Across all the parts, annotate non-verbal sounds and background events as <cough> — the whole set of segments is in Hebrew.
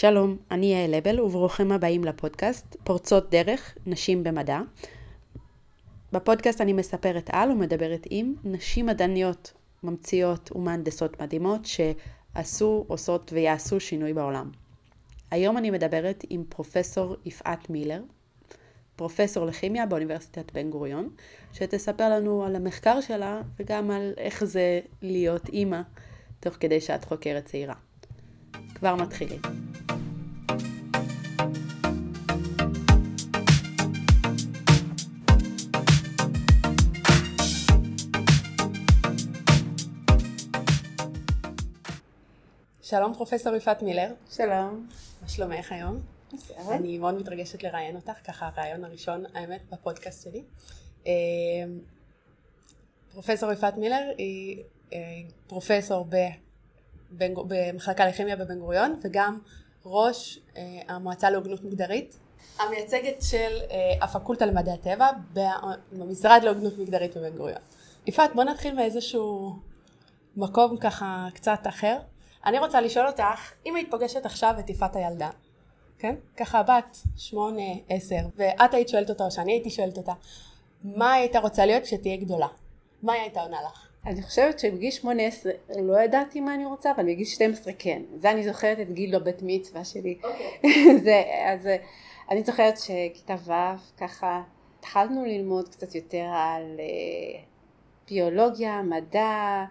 שלום, אני יעל לבל וברוכים הבאים לפודקאסט פורצות דרך נשים במדע. בפודקאסט אני מספרת על ומדברת עם נשים מדעניות, ממציאות ומהנדסות מדהימות שעשו, עושות ויעשו שינוי בעולם. היום אני מדברת עם פרופסור יפעת מילר, פרופסור לכימיה באוניברסיטת בן גוריון, שתספר לנו על המחקר שלה וגם על איך זה להיות אימא תוך כדי שאת חוקרת צעירה. כבר מתחילים. שלום פרופסור יפעת מילר. שלום. מה שלומך היום? בסדר. אני מאוד מתרגשת לראיין אותך, ככה הרעיון הראשון, האמת, בפודקאסט שלי. אה, פרופסור יפעת מילר היא אה, פרופסור במחלקה לכימיה בבן גוריון, וגם ראש אה, המועצה להוגנות מגדרית, המייצגת של הפקולטה למדעי הטבע במשרד להוגנות מגדרית בבן גוריון. יפעת, בוא נתחיל מאיזשהו מקום ככה קצת אחר. אני רוצה לשאול אותך, אם היית פוגשת עכשיו את יפעת הילדה, כן? ככה בת שמונה, עשר, ואת היית שואלת אותה, או שאני הייתי שואלת אותה, מה היית רוצה להיות כשתהיה גדולה? מה היא הייתה עונה לך? אני חושבת שבגיל 18 לא ידעתי מה אני רוצה, אבל בגיל 12 כן. זה אני זוכרת את גיל בבת מצווה שלי. אוקיי. <laughs> זה, אז אני זוכרת שכיתה ו' ככה התחלנו ללמוד קצת יותר על אה, ביולוגיה, מדע,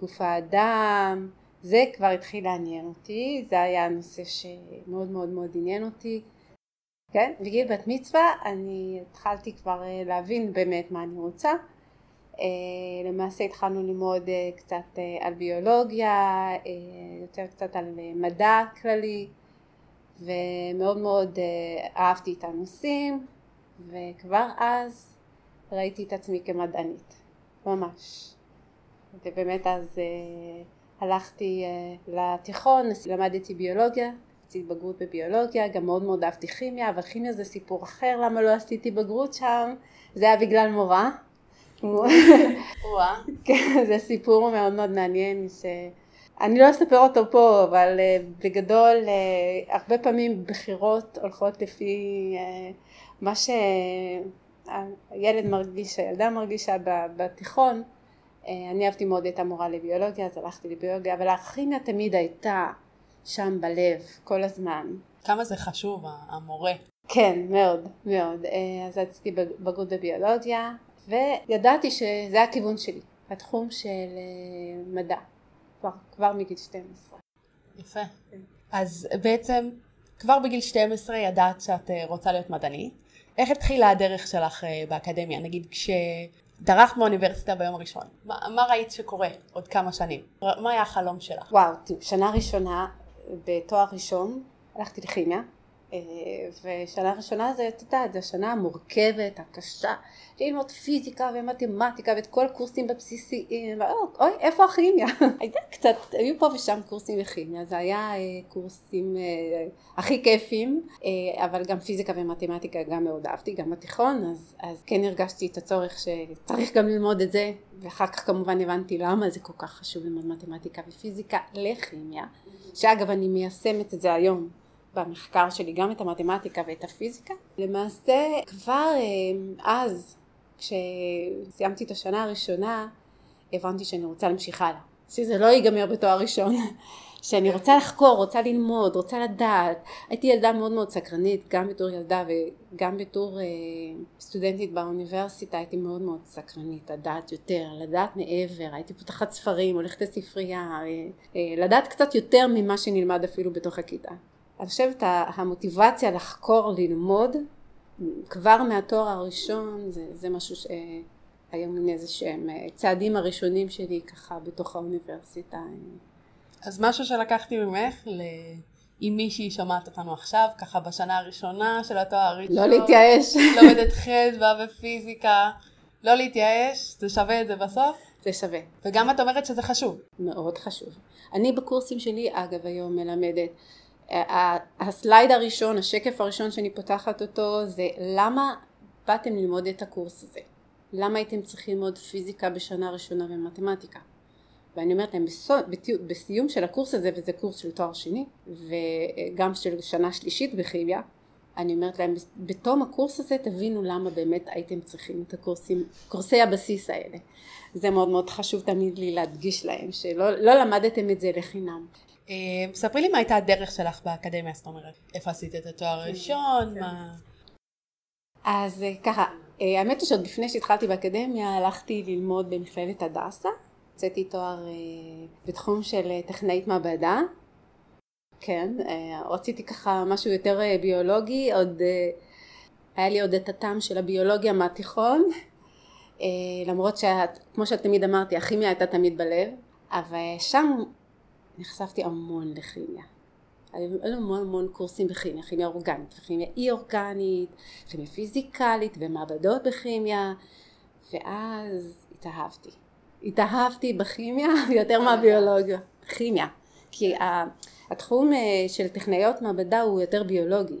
גוף האדם, זה כבר התחיל לעניין אותי, זה היה נושא שמאוד מאוד מאוד עניין אותי. כן, בגיל בת מצווה אני התחלתי כבר אה, להבין באמת מה אני רוצה. אה, למעשה התחלנו ללמוד אה, קצת על ביולוגיה, יותר קצת על מדע כללי, ומאוד מאוד אהבתי את הנושאים, וכבר אז ראיתי את עצמי כמדענית, ממש. ובאמת אז הלכתי לתיכון, למדתי ביולוגיה, עשיתי בגרות בביולוגיה, גם מאוד מאוד אהבתי כימיה, אבל כימיה זה סיפור אחר, למה לא עשיתי בגרות שם, זה היה בגלל מורה. כן, זה סיפור מאוד מאוד מעניין, שאני לא אספר אותו פה, אבל uh, בגדול uh, הרבה פעמים בחירות הולכות לפי uh, מה שהילד מרגיש, הילדה מרגישה בתיכון. אה, אני אהבתי מאוד את המורה לביולוגיה, אז הלכתי לביולוגיה, אבל הכימיה תמיד הייתה שם בלב, כל הזמן. כמה זה חשוב, המורה. כן, מאוד, מאוד. אה, אז עשיתי בגרות בביולוגיה, וידעתי שזה הכיוון שלי, התחום של אה, מדע, כבר, כבר מגיל 12. יפה. כן. אז בעצם כבר בגיל 12 ידעת שאת רוצה להיות מדענית. איך התחילה הדרך שלך באקדמיה? נגיד כש... דרכת באוניברסיטה ביום הראשון. מה, מה ראית שקורה עוד כמה שנים? מה היה החלום שלך? וואו, שנה ראשונה בתואר ראשון הלכתי לכימיה אה, ושנה ראשונה זה, את יודעת, זו השנה המורכבת, הקשה, ללמוד פיזיקה ומתמטיקה ואת כל הקורסים בבסיסיים, אוי, איפה הכימיה? <laughs> הייתה קצת, היו פה ושם קורסים לכימיה, זה היה אה, קורסים אה, הכי כיפים, אבל גם פיזיקה ומתמטיקה גם מאוד אהבתי, גם בתיכון, אז, אז כן הרגשתי את הצורך שצריך גם ללמוד את זה, ואחר כך כמובן הבנתי למה זה כל כך חשוב ללמוד מתמטיקה ופיזיקה לכימיה, שאגב אני מיישמת את זה היום במחקר שלי גם את המתמטיקה ואת הפיזיקה. למעשה כבר אה, אז, כשסיימתי את השנה הראשונה, הבנתי שאני רוצה להמשיך הלאה. שזה לא ייגמר בתואר ראשון. <laughs> שאני רוצה לחקור, רוצה ללמוד, רוצה לדעת. הייתי ילדה מאוד מאוד סקרנית, גם בתור ילדה וגם בתור אה, סטודנטית באוניברסיטה הייתי מאוד מאוד סקרנית, לדעת יותר, לדעת מעבר, הייתי פותחת ספרים, הולכת לספרייה, אה, אה, לדעת קצת יותר ממה שנלמד אפילו בתוך הכיתה. אני חושבת המוטיבציה לחקור, ללמוד, כבר מהתואר הראשון זה, זה משהו שהיום מין איזה שהם אה, צעדים הראשונים שלי ככה בתוך האוניברסיטה. אז משהו שלקחתי ממך ל... אם מישהי שומעת אותנו עכשיו, ככה בשנה הראשונה של התואר הראשון. לא להתייאש. לומדת חדווה ופיזיקה. לא להתייאש, זה שווה את זה בסוף? זה שווה. וגם את אומרת שזה חשוב. מאוד חשוב. אני בקורסים שלי, אגב, היום מלמדת הסלייד הראשון, השקף הראשון שאני פותחת אותו זה למה באתם ללמוד את הקורס הזה? למה הייתם צריכים ללמוד פיזיקה בשנה ראשונה ומתמטיקה? ואני אומרת להם בסיום של הקורס הזה, וזה קורס של תואר שני, וגם של שנה שלישית בכימיה, אני אומרת להם, בתום הקורס הזה תבינו למה באמת הייתם צריכים את הקורסים, קורסי הבסיס האלה. זה מאוד מאוד חשוב תמיד לי להדגיש להם, שלא לא למדתם את זה לחינם. אה, ספרי לי מה הייתה הדרך שלך באקדמיה, זאת אומרת, איפה עשית את התואר כן, הראשון, כן. מה... אז אה, ככה, אה, האמת היא שעוד לפני שהתחלתי באקדמיה הלכתי ללמוד במכללת הדסה, הוצאתי תואר בתחום של טכנאית מעבדה, כן, רציתי ככה משהו יותר ביולוגי, עוד היה לי עוד את הטעם של הביולוגיה מהתיכון, למרות שכמו שאת תמיד אמרתי, הכימיה הייתה תמיד בלב, אבל שם נחשפתי המון לכימיה. היו המון המון קורסים בכימיה, כימיה אורגנית וכימיה אי אורגנית, כימיה פיזיקלית ומעבדות בכימיה, ואז התאהבתי. התאהבתי בכימיה <laughs> יותר מהביולוגיה, כימיה, כי התחום אה, של טכנאיות מעבדה הוא יותר ביולוגי,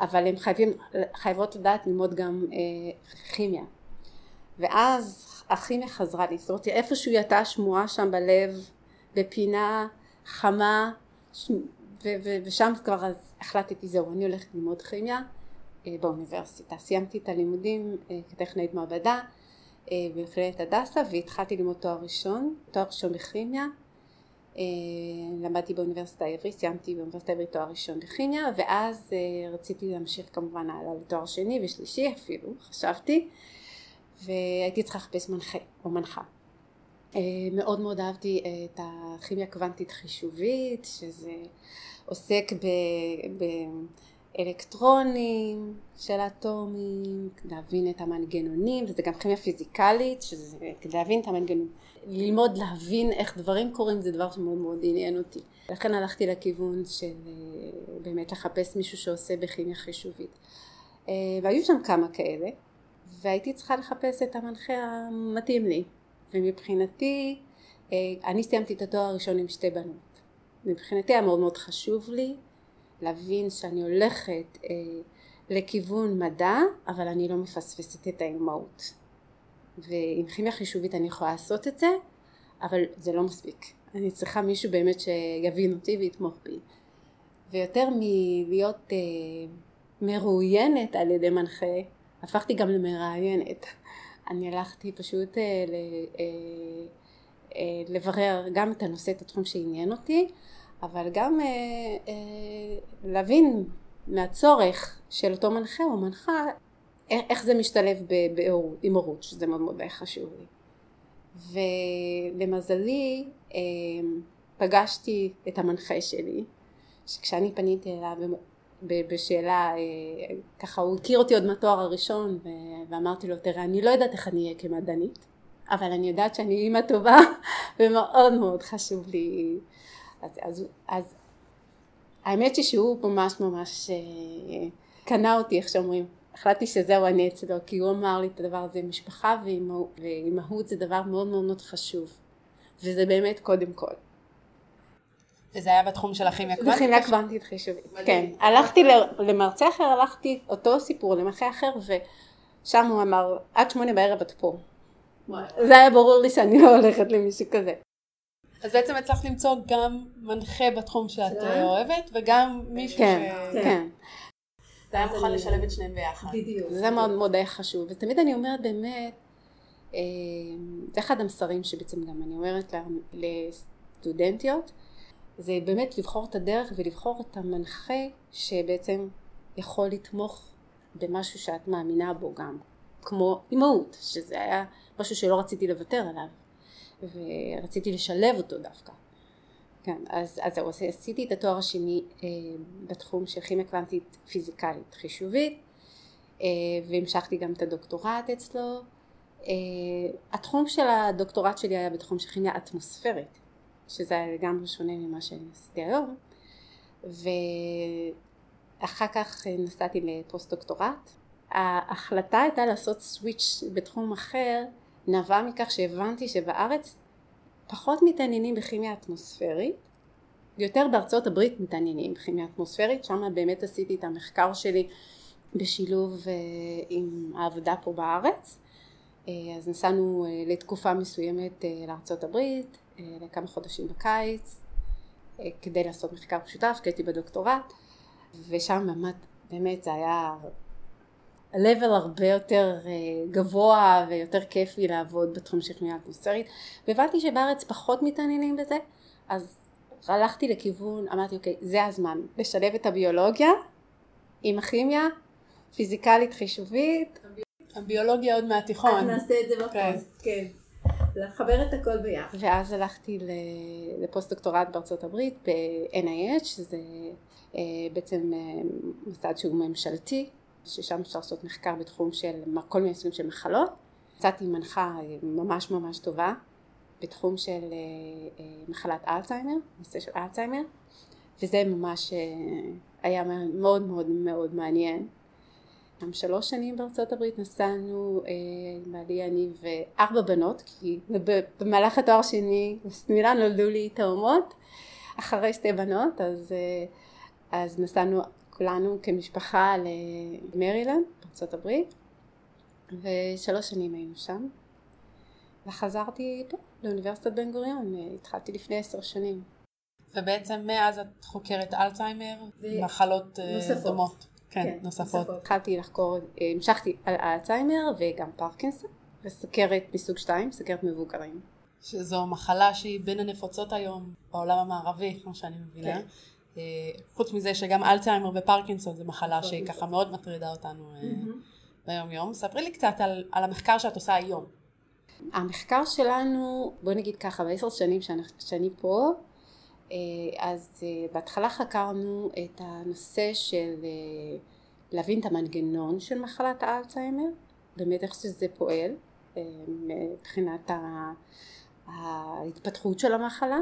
אבל הן חייבים, חייבות לדעת ללמוד גם אה, כימיה. ואז הכימיה חזרה לי, זאת אומרת איפשהו הייתה שמועה שם בלב, בפינה חמה. ו- ו- ושם כבר אז החלטתי זהו אני הולכת ללמוד כימיה אה, באוניברסיטה סיימתי את הלימודים כטכנאית מעבדה במכללת הדסה והתחלתי ללמוד תואר ראשון תואר ראשון בכימיה למדתי באוניברסיטה העברית סיימתי באוניברסיטה העברית תואר ראשון בכימיה ואז רציתי להמשיך כמובן הלאה לתואר שני ושלישי אפילו חשבתי והייתי צריכה לחפש מנחה או מנחה. אה, מאוד מאוד אהבתי את הכימיה קוונטית חישובית שזה עוסק באלקטרונים של אטומים, להבין את המנגנונים וזה גם כימיה פיזיקלית שזה כדי להבין את המנגנונים ללמוד להבין איך דברים קורים זה דבר שמאוד מאוד עניין אותי. לכן הלכתי לכיוון של אה, באמת לחפש מישהו שעושה בכימיה חישובית. אה, והיו שם כמה כאלה והייתי צריכה לחפש את המנחה המתאים לי. ומבחינתי אה, אני סיימתי את התואר הראשון עם שתי בנות. מבחינתי היה מאוד מאוד חשוב לי להבין שאני הולכת לכיוון מדע אבל אני לא מפספסת את האימהות ועם כימיה חישובית אני יכולה לעשות את זה אבל זה לא מספיק. אני צריכה מישהו באמת שיבין אותי ויתמוך בי. ויותר מלהיות אה, מרואיינת על ידי מנחה הפכתי גם למראיינת. אני הלכתי פשוט אה, ל, אה, אה, לברר גם את הנושא, את התחום שעניין אותי, אבל גם אה, אה, להבין מהצורך של אותו מנחה או מנחה איך זה משתלב עם הורות, שזה מאוד מאוד חשוב לי. ולמזלי אה, פגשתי את המנחה שלי, שכשאני פניתי אליו בשאלה, אה, ככה הוא הכיר אותי עוד מהתואר הראשון ואמרתי לו תראה אני לא יודעת איך אני אהיה כמדענית אבל אני יודעת שאני אימא טובה <laughs> ומאוד מאוד חשוב לי אז, אז, אז האמת שהוא ממש ממש אה, קנה אותי איך שאומרים החלטתי שזהו אני אצלו כי הוא אמר לי את הדבר הזה משפחה ואימהות זה דבר מאוד מאוד מאוד חשוב וזה באמת קודם כל וזה היה בתחום של הכימיה קוונטית? בכימיה קוונטית חישובית, כן. הלכתי למרצה אחר, הלכתי אותו סיפור למרצה אחר ושם הוא אמר עד שמונה בערב את פה. זה היה ברור לי שאני לא הולכת למישהו כזה. אז בעצם הצלחת למצוא גם מנחה בתחום שאת אוהבת וגם מישהו כן, ש... כן, כן. זה היה מוכן לשלב את שניהם ביחד. בדיוק. זה מאוד מאוד היה חשוב ותמיד אני אומרת באמת אה, זה אחד המסרים שבעצם גם אני אומרת לסטודנטיות זה באמת לבחור את הדרך ולבחור את המנחה שבעצם יכול לתמוך במשהו שאת מאמינה בו גם, כמו אימהות, שזה היה משהו שלא רציתי לוותר עליו, ורציתי לשלב אותו דווקא. כן, אז, אז זהו, עשיתי את התואר השני אה, בתחום של כימיה קוונטית פיזיקלית חישובית, אה, והמשכתי גם את הדוקטורט אצלו. אה, התחום של הדוקטורט שלי היה בתחום של כימיה אטמוספרית, שזה היה לגמרי שונה ממה שאני עשיתי היום ואחר כך נסעתי לפוסט דוקטורט ההחלטה הייתה לעשות סוויץ' בתחום אחר נבעה מכך שהבנתי שבארץ פחות מתעניינים בכימיה אטמוספרית יותר בארצות הברית מתעניינים בכימיה אטמוספרית שם באמת עשיתי את המחקר שלי בשילוב uh, עם העבודה פה בארץ. uh, אז נסענו uh, לתקופה מסוימת לארצות הברית לכמה חודשים בקיץ כדי לעשות מחקר משותף, כי הייתי בדוקטורט ושם באמת, באמת זה היה level הרבה יותר גבוה ויותר כיפי לעבוד בתחום של כימיה אטמוספרית והבנתי שבארץ פחות מתעניינים בזה אז הלכתי לכיוון, אמרתי אוקיי זה הזמן לשלב את הביולוגיה עם הכימיה, פיזיקלית חישובית. הביולוגיה עוד מהתיכון. נעשה את זה בפוסט, כן. לחבר את הכל ביחד. ואז הלכתי לפוסט דוקטורט בארצות הברית ב-NIH, שזה אה, בעצם אה, מוסד שהוא ממשלתי, ששם אפשר לעשות מחקר בתחום של כל מיני סוגים של מחלות. יצאתי מנחה אה, ממש ממש טובה בתחום של מחלת אלצהיימר, נושא של אלצהיימר, וזה ממש היה מאוד מאוד מאוד מעניין. גם שלוש שנים בארצות הברית נסענו, אה, בעלי אני וארבע בנות, כי במהלך התואר שני בסמילה נולדו לי תאומות, אחרי שתי בנות, אז, אה, אז נסענו כולנו כמשפחה למרילנד, הברית, ושלוש שנים היינו שם, וחזרתי פה לאוניברסיטת בן גוריון, התחלתי לפני עשר שנים. ובעצם מאז את חוקרת אלצהיימר, מחלות אה, נוספות. דומות. כן, כן נוספות. נוספות. התחלתי לחקור, אה, המשכתי על אלצהיימר וגם פרקינסון, וסוכרת מסוג 2, סוכרת מבוגרים. שזו מחלה שהיא בין הנפוצות היום בעולם המערבי, כמו שאני מבינה. כן. אה, חוץ מזה שגם אלצהיימר ופרקינסון זה מחלה שהיא ככה מאוד מטרידה אותנו ביום יום. ספרי לי קצת על, על המחקר שאת עושה היום. המחקר שלנו, בוא נגיד ככה, בעשר שנים שאני, שאני פה, אה, אז אה, בהתחלה חקרנו את הנושא של אה, להבין את המנגנון של מחלת האלצהיימר, באמת איך שזה פועל מבחינת ההתפתחות של המחלה,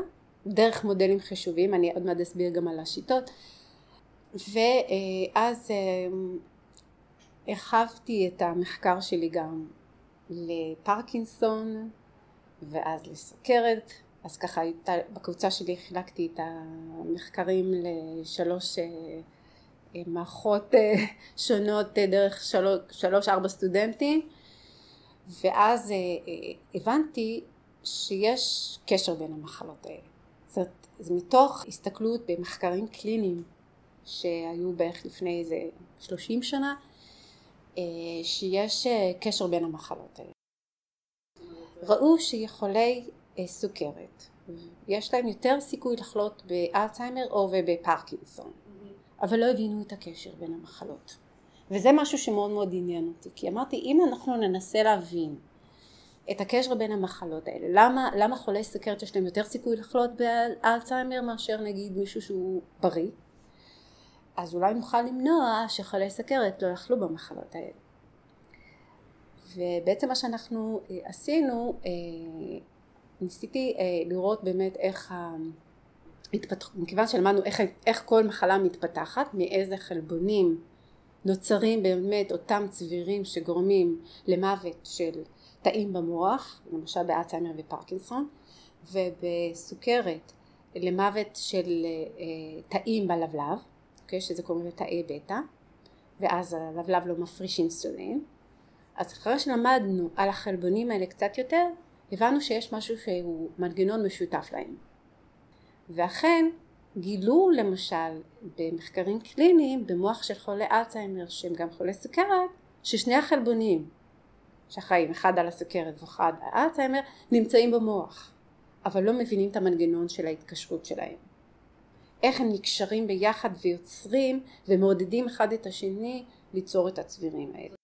דרך מודלים חישובים, אני עוד מעט אסביר גם על השיטות, ואז הרחבתי את המחקר שלי גם לפרקינסון ואז לסוכרת. אז ככה הייתה, בקבוצה שלי חילקתי את המחקרים לשלוש אה, אה, מערכות אה, שונות דרך שלוש, שלוש ארבע סטודנטים. ואז הבנתי שיש קשר בין המחלות האלה. זאת זה מתוך הסתכלות במחקרים קליניים שהיו בערך לפני איזה שלושים שנה שיש קשר בין המחלות האלה. ראו שיכולי סוכרת. יש להם יותר סיכוי לחלות באלצהיימר או בפרקינסון, אבל לא הבינו את הקשר בין המחלות. וזה משהו שמאוד מאוד עניין אותי, כי אמרתי אם אנחנו ננסה להבין את הקשר בין המחלות האלה, למה, למה חולי סוכרת יש להם יותר סיכוי לחלות באלצהיימר מאשר נגיד מישהו שהוא בריא, אז אולי נוכל למנוע שחולי סוכרת לא יחלו במחלות האלה. ובעצם מה שאנחנו אה, עשינו אה, ניסיתי אה, לראות באמת איך ההתפתחות, מכיוון שלמדנו איך, איך כל מחלה מתפתחת, מאיזה חלבונים נוצרים באמת אותם צבירים שגורמים למוות של תאים במוח, למשל באלצהיימר ופרקינסון, ובסוכרת למוות של אה, תאים בלבלב, okay, שזה קוראים לתאי בטא, ואז הלבלב לא מפריש אינסולין. אז אחרי שלמדנו על החלבונים האלה קצת יותר, הבנו שיש משהו שהוא מנגנון משותף להם. ואכן גילו למשל במחקרים קליניים במוח של חולי אלצהיימר שהם גם חולי סוכרת ששני החלבונים שאחראים אחד על הסוכרת ואחד על אלצהיימר נמצאים במוח אבל לא מבינים את המנגנון של ההתקשרות שלהם. איך הם נקשרים ביחד ויוצרים ומעודדים אחד את השני ליצור את הצבירים האלה.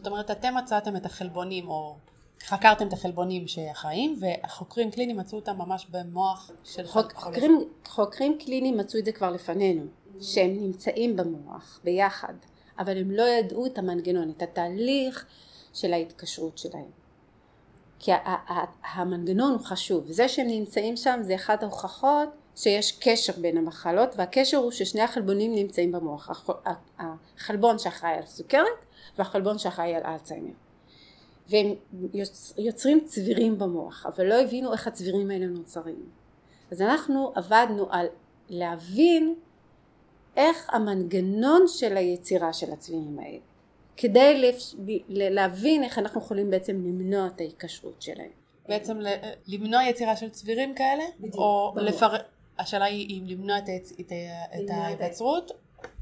זאת אומרת אתם מצאתם את החלבונים או חקרתם את החלבונים שאחראים והחוקרים קליניים מצאו אותם ממש במוח של חוק, חוקרים, חוקרים קליניים מצאו את זה כבר לפנינו שהם נמצאים במוח ביחד אבל הם לא ידעו את המנגנון את התהליך של ההתקשרות שלהם. כי המנגנון הוא חשוב זה שהם נמצאים שם זה אחת ההוכחות שיש קשר בין המחלות והקשר הוא ששני החלבונים נמצאים במוח החלבון שאחראי על סוכרת והחלבון שאחראי על אלצהיימר. והם יוצרים צבירים במוח אבל לא הבינו איך הצבירים האלה נוצרים. אז אנחנו עבדנו על להבין איך המנגנון של היצירה של הצבירים האלה כדי להבין איך אנחנו יכולים בעצם למנוע את ההיקשרות שלהם בעצם למנוע יצירה של צבירים כאלה? בדיוק, או. לפר... השאלה היא אם למנוע את, את, את ההיווצרות,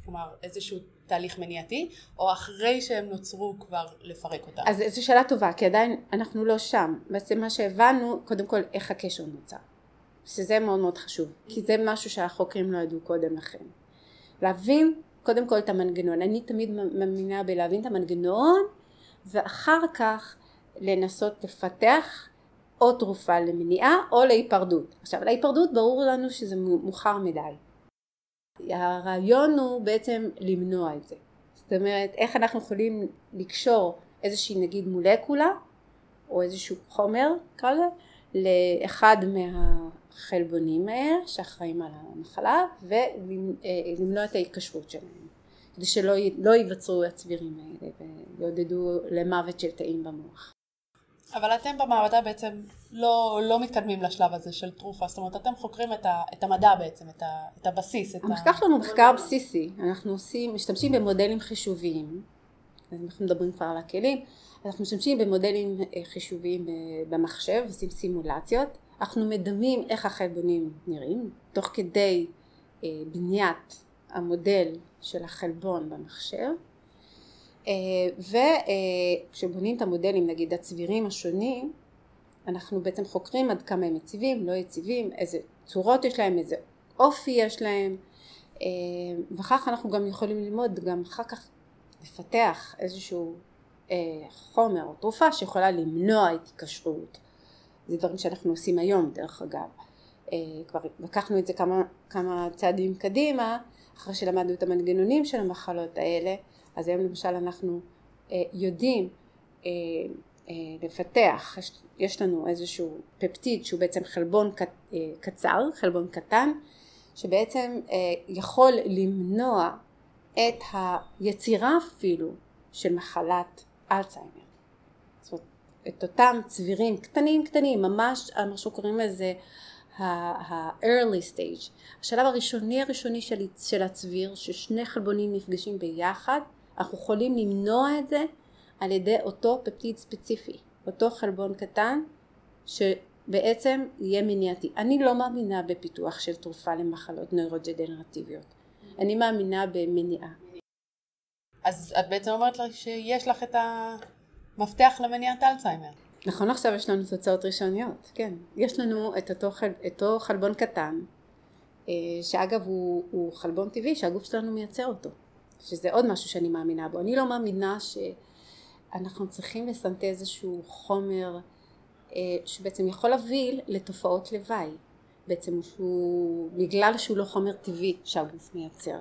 כלומר איזשהו תהליך מניעתי, או אחרי שהם נוצרו כבר לפרק אותם. אז זו שאלה טובה, כי עדיין אנחנו לא שם. בעצם מה שהבנו, קודם כל, איך הקשר נוצר. שזה מאוד מאוד חשוב, כי זה משהו שהחוקרים לא ידעו קודם לכן. להבין קודם כל את המנגנון. אני תמיד מאמינה בלהבין את המנגנון, ואחר כך לנסות לפתח או תרופה למניעה או להיפרדות. עכשיו, להיפרדות ברור לנו שזה מאוחר מדי. הרעיון הוא בעצם למנוע את זה. זאת אומרת, איך אנחנו יכולים לקשור איזושהי נגיד מולקולה או איזשהו חומר, לזה, לאחד מהחלבונים האלה שאחראים על המחלה ולמנוע את ההיקשרות שלהם כדי שלא לא ייווצרו הצבירים האלה ויעודדו למוות של תאים במוח. אבל אתם במעבדה בעצם לא, לא מתקדמים לשלב הזה של תרופה, זאת אומרת אתם חוקרים את, ה, את המדע בעצם, את, ה, את הבסיס. את המחקר שלנו הוא מחקר בסיסי, אנחנו עושים, משתמשים במודלים חישוביים, אנחנו מדברים כבר על הכלים, אנחנו משתמשים במודלים אה, חישוביים ב- במחשב, עושים סימולציות, אנחנו מדמים איך החלבונים נראים, תוך כדי אה, בניית המודל של החלבון במחשב, אה, וכשבונים את המודלים, נגיד הצבירים השונים, אנחנו בעצם חוקרים עד כמה הם יציבים, לא יציבים, איזה צורות יש להם, איזה אופי יש להם, אה, וכך אנחנו גם יכולים ללמוד, גם אחר כך לפתח איזשהו אה, חומר או תרופה שיכולה למנוע התקשרות. זה דברים שאנחנו עושים היום דרך אגב. אה, כבר לקחנו את זה כמה, כמה צעדים קדימה, אחרי שלמדנו את המנגנונים של המחלות האלה, אז היום למשל אנחנו אה, יודעים אה, לפתח, יש, יש לנו איזשהו פפטיד שהוא בעצם חלבון קצר, חלבון קטן, שבעצם יכול למנוע את היצירה אפילו של מחלת אלצהיימר. את אותם צבירים קטנים קטנים, ממש מה שקוראים לזה ה-early stage, השלב הראשוני הראשוני של, של הצביר, ששני חלבונים נפגשים ביחד, אנחנו יכולים למנוע את זה על ידי אותו פפטיד ספציפי, אותו חלבון קטן שבעצם יהיה מניעתי. אני לא מאמינה בפיתוח של תרופה למחלות נוירוג'דנרטיביות, אני מאמינה במניעה. אז את בעצם אומרת לך שיש לך את המפתח למניעת אלצהיימר. נכון עכשיו יש לנו תוצאות ראשוניות, כן. יש לנו את אותו, חל, אותו חלבון קטן, אה, שאגב הוא, הוא חלבון טבעי שהגוף שלנו מייצר אותו, שזה עוד משהו שאני מאמינה בו. אני לא מאמינה שאנחנו צריכים לסנטז איזשהו חומר אה, שבעצם יכול להביא לתופעות לוואי, בעצם שהוא, בגלל שהוא לא חומר טבעי שהגוף מייצר.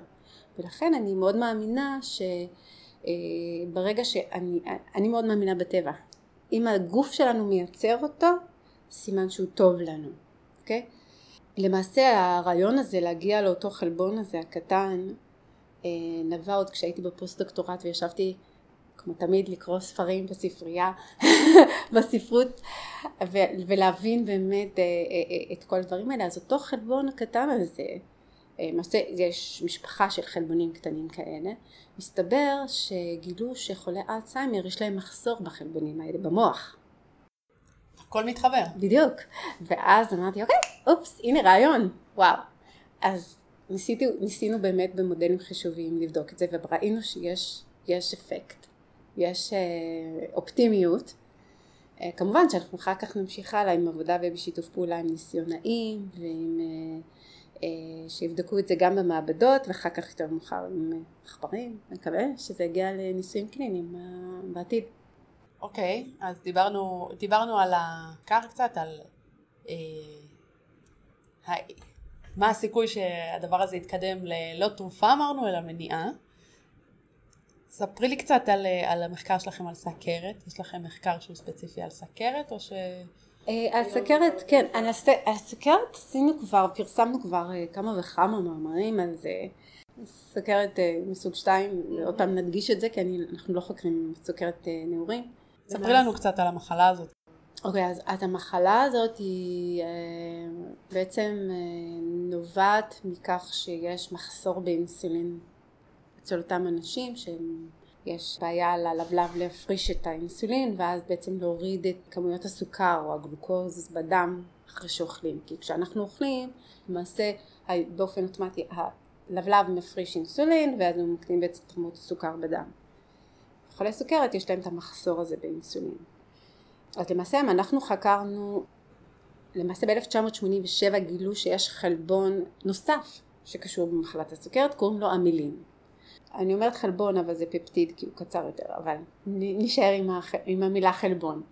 ולכן אני מאוד מאמינה שברגע שאני, אני מאוד מאמינה בטבע. אם הגוף שלנו מייצר אותו, סימן שהוא טוב לנו, אוקיי? למעשה הרעיון הזה להגיע לאותו חלבון הזה הקטן אה, נבע עוד כשהייתי בפוסט דוקטורט וישבתי כמו תמיד לקרוא ספרים בספרייה, <laughs> בספרות ולהבין באמת אה, אה, את כל הדברים האלה. אז אותו חלבון הקטן הזה, למעשה יש משפחה של חלבונים קטנים כאלה, מסתבר שגילו שחולי אלצהיימר יש להם מחסור בחלבונים האלה במוח. הכל מתחבר. בדיוק. ואז אמרתי, אוקיי, אופס, הנה רעיון, וואו. אז ניסיתי, ניסינו באמת במודלים חישוביים לבדוק את זה, וראינו שיש יש אפקט, יש אה, אופטימיות. אה, כמובן שאנחנו אחר כך נמשיך הלאה עם עבודה ובשיתוף פעולה עם ניסיונאים ועם... אה, אה, שיבדקו את זה גם במעבדות ואחר כך יותר מאוחר עם עכברים, נקווה שזה יגיע לניסויים קליניים אה, בעתיד. אוקיי, אז דיברנו, דיברנו על המחקר קצת, על אה, מה הסיכוי שהדבר הזה יתקדם ללא תרופה אמרנו, אלא מניעה. ספרי לי קצת על, אה, על המחקר שלכם על סכרת, יש לכם מחקר שהוא ספציפי על סכרת או ש... על סכרת, כן, על הס- על סכרת עשינו כבר, פרסמנו כבר אה, כמה וכמה מאמרים על זה. סכרת אה, מסוג 2, עוד פעם נדגיש את זה כי אני, אנחנו לא חוקרים סוכרת אה, נעורים. ספרי לנו קצת על המחלה הזאת. אוקיי, אז, אז המחלה הזאת היא אה, בעצם אה, נובעת מכך שיש מחסור באינסולין אצל אותם אנשים שהם יש בעיה ללבלב להפריש את האינסולין ואז בעצם להוריד את כמויות הסוכר או הגלוקוז בדם אחרי שאוכלים כי כשאנחנו אוכלים למעשה באופן אוטומטי הלבלב מפריש אינסולין ואז הוא מקטין בעצם את כמות הסוכר בדם. חולי סוכרת יש להם את המחסור הזה באינסולין. אז למעשה אם אנחנו חקרנו למעשה ב-1987 גילו שיש חלבון נוסף שקשור במחלת הסוכרת, קוראים לו אמילין. אני אומרת חלבון אבל זה פפטיד כי הוא קצר יותר, אבל נשאר עם, הח... עם המילה חלבון.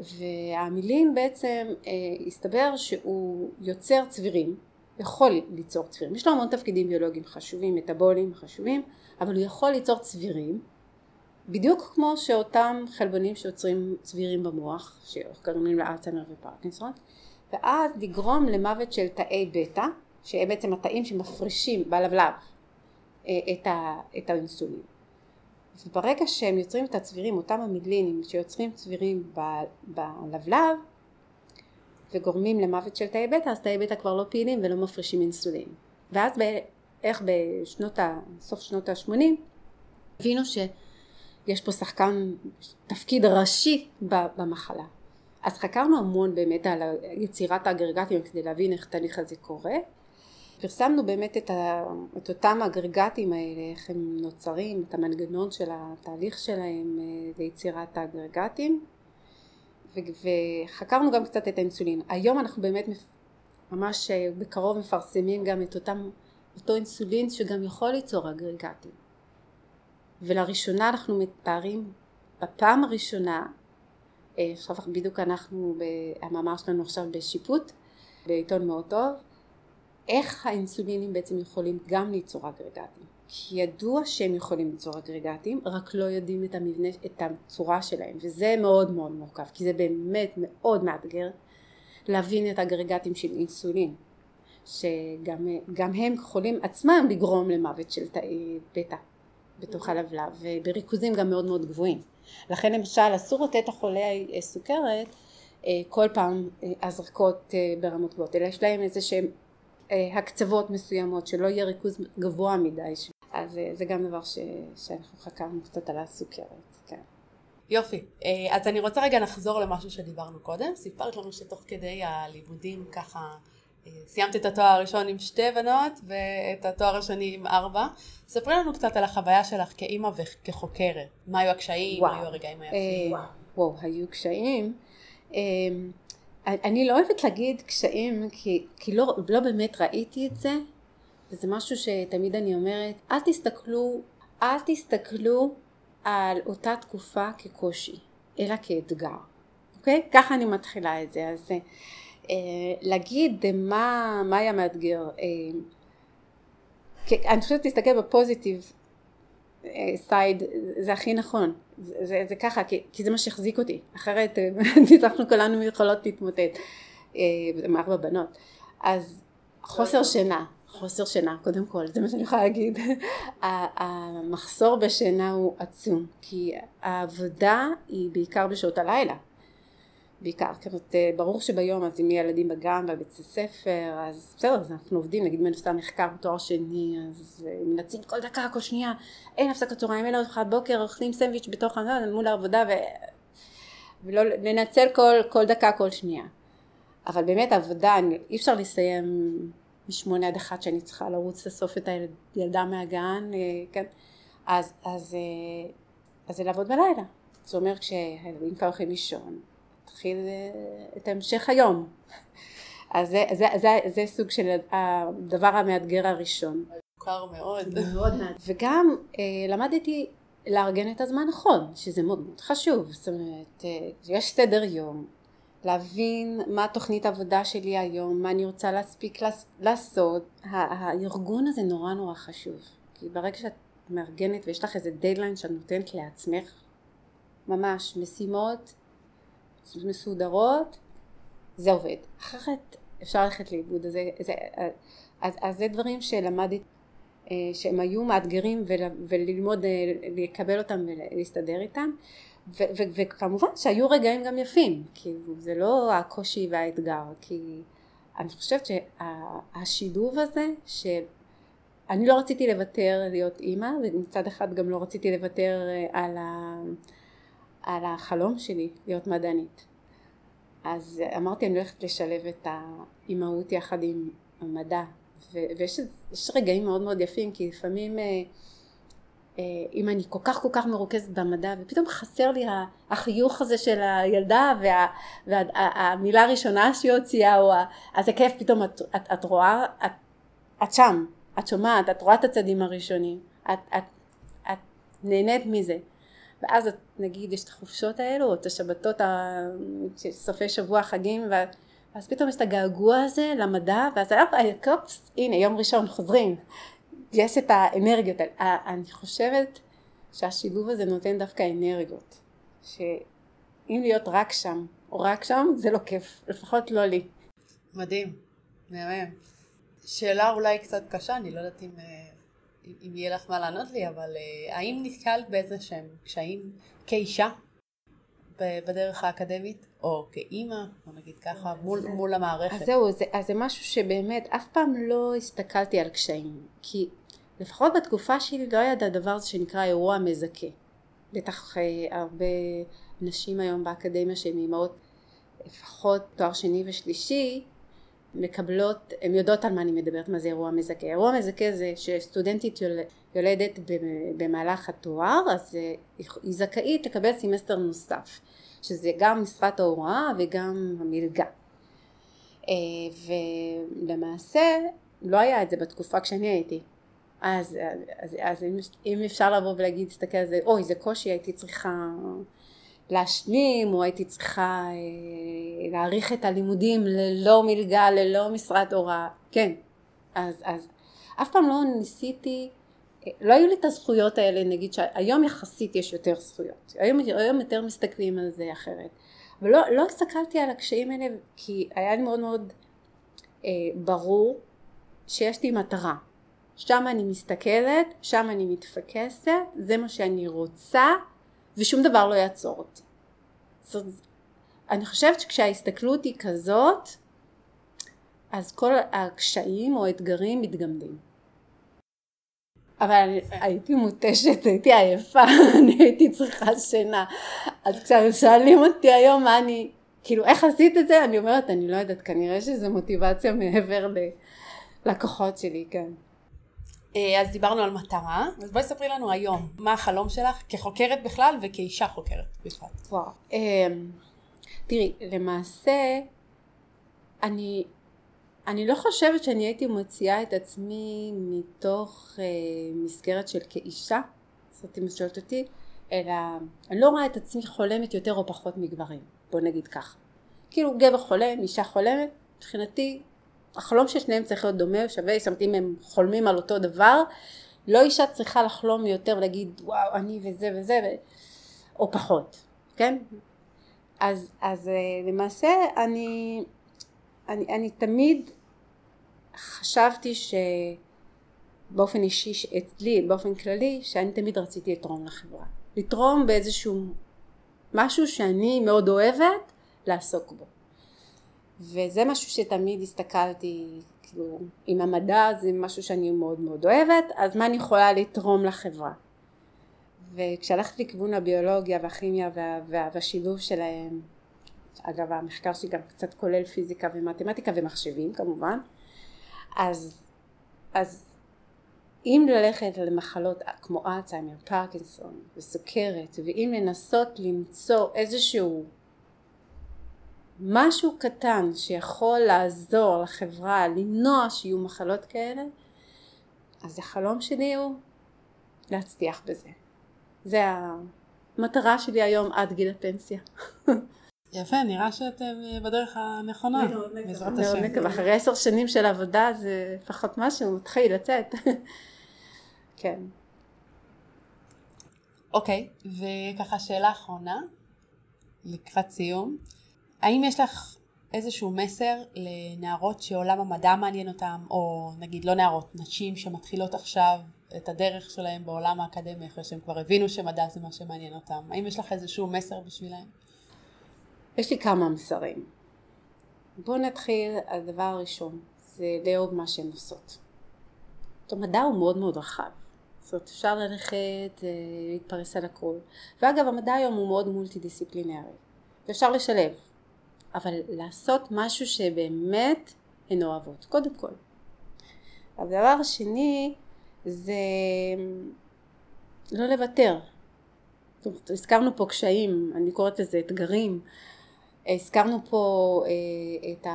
והמילין בעצם אה, הסתבר שהוא יוצר צבירים, יכול ליצור צבירים, יש לו המון תפקידים ביולוגיים חשובים, מטאבוליים חשובים, אבל הוא יכול ליצור צבירים, בדיוק כמו שאותם חלבונים שיוצרים צבירים במוח, שקוראים לאלצהיימר ופרקינסון, ואז לגרום למוות של תאי בטא, שהם בעצם התאים שמפרישים בלבלב את, ה, את האינסולין. וברגע שהם יוצרים את הצבירים, אותם המילינים שיוצרים צבירים בלבלב וגורמים למוות של תאי בטא, אז תאי בטא כבר לא פעילים ולא מפרישים אינסולין. ואז בערך בשנות ה... סוף שנות ה-80 הבינו שיש פה שחקן, תפקיד ראשי במחלה. אז חקרנו המון באמת על יצירת האגרגטים כדי להבין איך התהליך הזה קורה. פרסמנו באמת את, ה, את אותם האגרגטים האלה, איך הם נוצרים, את המנגנון של התהליך שלהם אה, ליצירת האגרגטים וחקרנו גם קצת את האינסולין. היום אנחנו באמת ממש אה, בקרוב מפרסמים גם את אותם, אותו אינסולין שגם יכול ליצור אגרגטים. ולראשונה אנחנו מתארים בפעם הראשונה אה, עכשיו בדיוק אנחנו, המאמר שלנו עכשיו בשיפוט, בעיתון מאוד טוב, איך האינסולינים בעצם יכולים גם ליצור אגרגטים. כי ידוע שהם יכולים ליצור אגרגטים, רק לא יודעים את המבנה, את הצורה שלהם, וזה מאוד מאוד מורכב, כי זה באמת מאוד מאתגר להבין את האגרגטים של אינסולין, שגם הם יכולים עצמם לגרום למוות של תאי בטא בתוך הלבלב, ובריכוזים גם מאוד מאוד גבוהים. לכן למשל אסור לתת לחולי סוכרת אה, כל פעם אה, הזרקות אה, ברמות גבוהות, אלא יש להם איזה שהם הקצוות מסוימות שלא יהיה ריכוז גבוה מדי אז זה גם דבר ש... שאנחנו חקרנו קצת על הסוכרת, כן. יופי, אז אני רוצה רגע לחזור למשהו שדיברנו קודם, סיפרת לנו שתוך כדי הלימודים ככה סיימת את התואר הראשון עם שתי בנות ואת התואר השני עם ארבע. ספרי לנו קצת על החוויה שלך כאימא וכחוקרת. מה היו הקשיים, וואו. מה היו הרגעים היפים? אה, וואו, היו קשיים. אה, אני לא אוהבת להגיד קשיים כי, כי לא, לא באמת ראיתי את זה. וזה משהו שתמיד אני אומרת, אל תסתכלו, אל תסתכלו על אותה תקופה כקושי, אלא כאתגר. אוקיי? ככה אני מתחילה את זה. אז אה, להגיד מה, מה היה מאתגר, אה, אני חושבת להסתכל בפוזיטיב סייד אה, זה הכי נכון, זה, זה, זה ככה, כי, כי זה מה שהחזיק אותי, אחרת <laughs> אנחנו כולנו יכולות להתמוטט, עם ארבע בנות, אז חוסר שינה, חוסר שינה קודם כל, זה מה שאני יכולה להגיד, המחסור בשינה הוא עצום, כי העבודה היא בעיקר בשעות הלילה, בעיקר, זאת אה, ברור שביום אז אם יהיה ילדים בגן בבית הספר אז בסדר אז אנחנו עובדים נגיד מנוסה מחקר בתואר שני אז אה, מנצים כל דקה כל שנייה אין הפסקת צהריים אין ארוחת בוקר אוכלים סנדוויץ' בתוך הזה מול העבודה ו... ולא לנצל כל, כל דקה כל שנייה. אבל באמת העבודה אי אפשר לסיים משמונה עד אחת שאני צריכה לרוץ לסוף את הילדה מהגן אה, כן? אז, אז, אז זה לעבוד בלילה. זה אומר כשהילדים כבר הולכים לישון להתחיל אה, את המשך היום. אז זה, זה, זה, זה סוג של הדבר המאתגר הראשון. מוכר מאוד. מאוד מעט. וגם אה, למדתי לארגן את הזמן נכון, שזה מאוד מאוד חשוב. זאת אומרת, אה, יש סדר יום, להבין מה תוכנית העבודה שלי היום, מה אני רוצה להספיק לעשות. הארגון הזה נורא נורא חשוב. כי ברגע שאת מארגנת ויש לך איזה דדליין שאת נותנת לעצמך, ממש משימות מסודרות, זה עובד. אחרת אפשר ללכת לאיבוד. אז, אז, אז, אז זה דברים שלמדתי, אה, שהם היו מאתגרים וללמוד, אה, לקבל אותם ולהסתדר איתם. ו- ו- וכמובן שהיו רגעים גם יפים, כאילו זה לא הקושי והאתגר, כי אני חושבת שהשילוב הזה של אני לא רציתי לוותר להיות אימא, ומצד אחד גם לא רציתי לוותר אה, על, ה, על החלום שלי להיות מדענית. אז אמרתי אני הולכת לשלב את האימהות יחד עם המדע, ו, ויש רגעים מאוד מאוד יפים, כי לפעמים אה, אה, אם אני כל כך כל כך מרוכזת במדע ופתאום חסר לי החיוך הזה של הילדה וה, והמילה הראשונה שהיא הוציאה או אז זה כיף פתאום את, את, את רואה את, את שם את שומעת את רואה את הצדים הראשונים את, את, את נהנית מזה ואז את, נגיד יש את החופשות האלו או את השבתות סופי שבוע חגים ואז פתאום יש את הגעגוע הזה למדע ואז אופס הנה יום ראשון חוזרים. יש את האנרגיות אני חושבת שהשילוב הזה נותן דווקא אנרגיות שאם להיות רק שם או רק שם זה לא כיף לפחות לא לי. מדהים מהמם שאלה אולי קצת קשה אני לא יודעת אם, אה, אם יהיה לך מה לענות לי אבל אה, האם נתקלת באיזה שהם קשיים כאישה בדרך האקדמית, או כאימא, בוא נגיד ככה, מול, מול המערכת. אז זהו, זה, אז זה משהו שבאמת אף פעם לא הסתכלתי על קשיים, כי לפחות בתקופה שלי לא היה את הדבר הזה שנקרא אירוע מזכה. בטח אה, הרבה נשים היום באקדמיה שהן אימהות לפחות תואר שני ושלישי מקבלות, הן יודעות על מה אני מדברת, מה זה אירוע מזכה. אירוע מזכה זה שסטודנטית יולדת במהלך התואר, אז אה, היא זכאית לקבל סמסטר נוסף, שזה גם משרת ההוראה וגם המלגה. אה, ולמעשה לא היה את זה בתקופה כשאני הייתי. אז, אז, אז אם, אם אפשר לבוא ולהגיד, תסתכל על זה, אוי זה קושי, הייתי צריכה להשלים, או הייתי צריכה אה, להאריך את הלימודים ללא מלגה, ללא משרת הוראה, כן, אז, אז אף פעם לא ניסיתי, לא היו לי את הזכויות האלה, נגיד שהיום יחסית יש יותר זכויות, היום, היום יותר מסתכלים על זה אחרת, אבל לא, לא הסתכלתי על הקשיים האלה כי היה לי מאוד מאוד אה, ברור שיש לי מטרה, שם אני מסתכלת, שם אני מתפקסת, זה מה שאני רוצה ושום דבר לא יעצור אותי. זאת, אני חושבת שכשההסתכלות היא כזאת, אז כל הקשיים או האתגרים מתגמדים. אבל הייתי מותשת, הייתי עייפה, <laughs> אני הייתי צריכה שינה. אז כששואלים אותי היום מה אני, כאילו איך עשית את זה, אני אומרת, אני לא יודעת, כנראה שזה מוטיבציה מעבר ללקוחות שלי, כן. אה, אז דיברנו על מטרה, אז בואי ספרי לנו היום, מה החלום שלך כחוקרת בכלל וכאישה חוקרת בפרט. וואו. אמ, תראי, למעשה, אני, אני לא חושבת שאני הייתי מוציאה את עצמי מתוך אה, מסגרת של כאישה, זאת אם שואלת אותי, אלא אני לא רואה את עצמי חולמת יותר או פחות מגברים, בוא נגיד ככה. כאילו גבר חולם, אישה חולמת, מבחינתי החלום של שניהם צריך להיות דומה, שווה, זאת אומרת אם הם חולמים על אותו דבר, לא אישה צריכה לחלום יותר ולהגיד וואו אני וזה וזה, ו... או פחות, כן? אז, אז אה, למעשה אני, אני, אני תמיד חשבתי שבאופן אישי, אצלי, באופן כללי, שאני תמיד רציתי לתרום לחברה. לתרום באיזשהו משהו שאני מאוד אוהבת לעסוק בו. וזה משהו שתמיד הסתכלתי, כאילו, אם המדע זה משהו שאני מאוד מאוד אוהבת, אז מה אני יכולה לתרום לחברה? וכשהלכתי לכיוון הביולוגיה והכימיה וה, וה, והשילוב שלהם, אגב המחקר שלי גם קצת כולל פיזיקה ומתמטיקה ומחשבים כמובן, אז, אז אם ללכת למחלות כמו אלצהיימר, פרקינסון וסוכרת, ואם לנסות למצוא איזשהו משהו קטן שיכול לעזור לחברה למנוע שיהיו מחלות כאלה, אז החלום שלי הוא להצליח בזה. זה המטרה שלי היום עד גיל הפנסיה. <laughs> יפה, נראה שאתם בדרך הנכונה, <laughs> בעזרת השם. אחרי עשר שנים של עבודה זה לפחות משהו, מתחיל לצאת. <laughs> כן. אוקיי, וככה שאלה אחרונה, לקראת סיום. האם יש לך איזשהו מסר לנערות שעולם המדע מעניין אותם, או נגיד לא נערות, נשים שמתחילות עכשיו את הדרך שלהם בעולם האקדמי אחרי שהם כבר הבינו שמדע זה מה שמעניין אותם, האם יש לך איזשהו מסר בשבילם? יש לי כמה מסרים. בואו נתחיל, הדבר הראשון זה לאהוב מה שהן עושות. המדע הוא מאוד מאוד רחב. זאת אומרת, אפשר ללכת, אה, להתפרס על הכל. ואגב, המדע היום הוא מאוד מולטי דיסציפלינרי. ואפשר לשלב. אבל לעשות משהו שבאמת הן אוהבות, קודם כל. הדבר השני זה לא לוותר. זאת אומרת, הזכרנו פה קשיים, אני קוראת לזה אתגרים. הזכרנו פה אה, את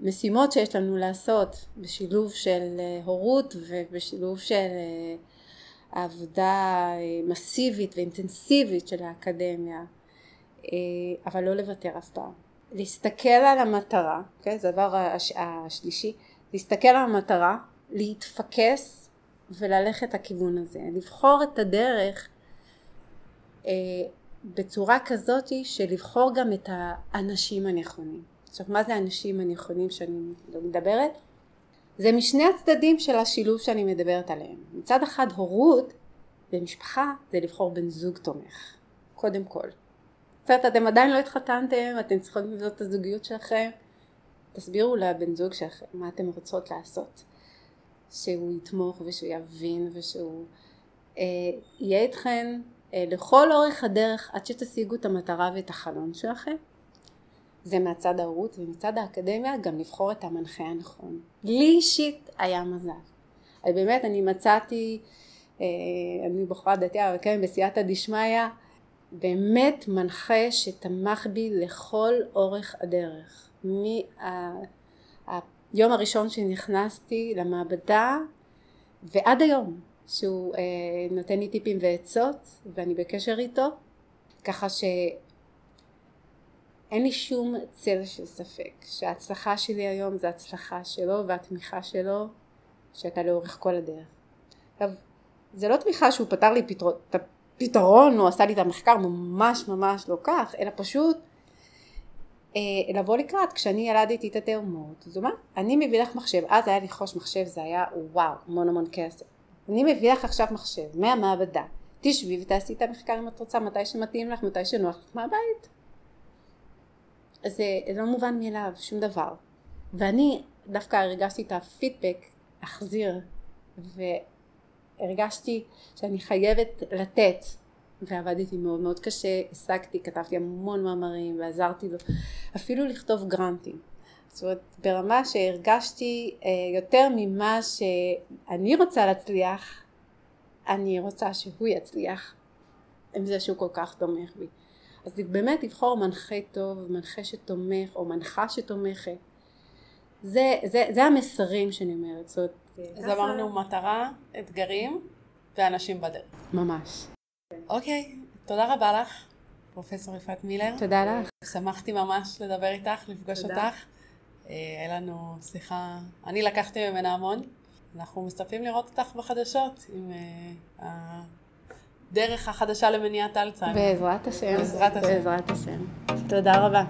המשימות שיש לנו לעשות בשילוב של אה, הורות ובשילוב של אה, עבודה מסיבית ואינטנסיבית של האקדמיה, אבל לא לוותר אף פעם. להסתכל על המטרה, okay, אוקיי? זה הדבר הש, השלישי, להסתכל על המטרה, להתפקס וללכת לכיוון הזה, לבחור את הדרך אה, בצורה כזאת של לבחור גם את האנשים הנכונים. עכשיו מה זה האנשים הנכונים שאני מדברת? זה משני הצדדים של השילוב שאני מדברת עליהם. מצד אחד הורות ומשפחה זה לבחור בן זוג תומך, קודם כל. זאת אתם עדיין לא התחתנתם, אתם צריכים לבדוק את הזוגיות שלכם, תסבירו לבן זוג שלכם מה אתם רוצות לעשות. שהוא יתמוך ושהוא יבין ושהוא אה, יהיה איתכם אה, לכל אורך הדרך עד שתשיגו את המטרה ואת החלום שלכם. זה מהצד ההורות ומצד האקדמיה גם לבחור את המנחה הנכון. לי אישית היה מזל. אז באמת אני מצאתי, אה, אני בחורה דתייה אבל כן בסייעתא דשמיא באמת מנחה שתמך בי לכל אורך הדרך. מהיום הראשון שנכנסתי למעבדה ועד היום שהוא אה, נותן לי טיפים ועצות ואני בקשר איתו ככה שאין לי שום צל של ספק שההצלחה שלי היום זה הצלחה שלו והתמיכה שלו שהייתה לאורך כל הדרך. עכשיו זה לא תמיכה שהוא פתר לי פתרון, פתרון או עשה לי את המחקר ממש ממש לא כך אלא פשוט אה, לבוא לקראת כשאני ילדתי את התאומות הוא אמר אני מביא לך מחשב אז היה לרכוש מחשב זה היה וואו המון המון כסף אני מביא לך עכשיו מחשב מהמעבדה, תשבי ותעשי את המחקר אם את רוצה, מתי שמתאים לך, מתי שנוח לך מהבית. זה לא מובן מאליו, שום דבר. ואני דווקא הרגשתי את הפידבק להחזיר, והרגשתי שאני חייבת לתת, ועבדתי מאוד מאוד קשה, השגתי, כתבתי המון מאמרים ועזרתי לו, אפילו לכתוב גרנטים. זאת אומרת ברמה שהרגשתי אה, יותר ממה שאני רוצה להצליח אני רוצה שהוא יצליח עם זה שהוא כל כך תומך בי אז באמת לבחור מנחה טוב מנחה שתומך או מנחה שתומכת זה, זה, זה המסרים שאני אומרת זאת אומרת אז אמרנו מטרה, אתגרים ואנשים בדרך ממש אוקיי, תודה רבה לך פרופסור יפעת מילר. תודה לך. שמחתי ממש לדבר איתך, לפגוש תודה. אותך. אה, היה לנו שיחה, אני לקחתי ממנה המון. אנחנו מצפים לראות אותך בחדשות עם אה, הדרך החדשה למניעת אלצהיימר. בעזרת השם. בעזרת השם. בעזרת השם. תודה רבה.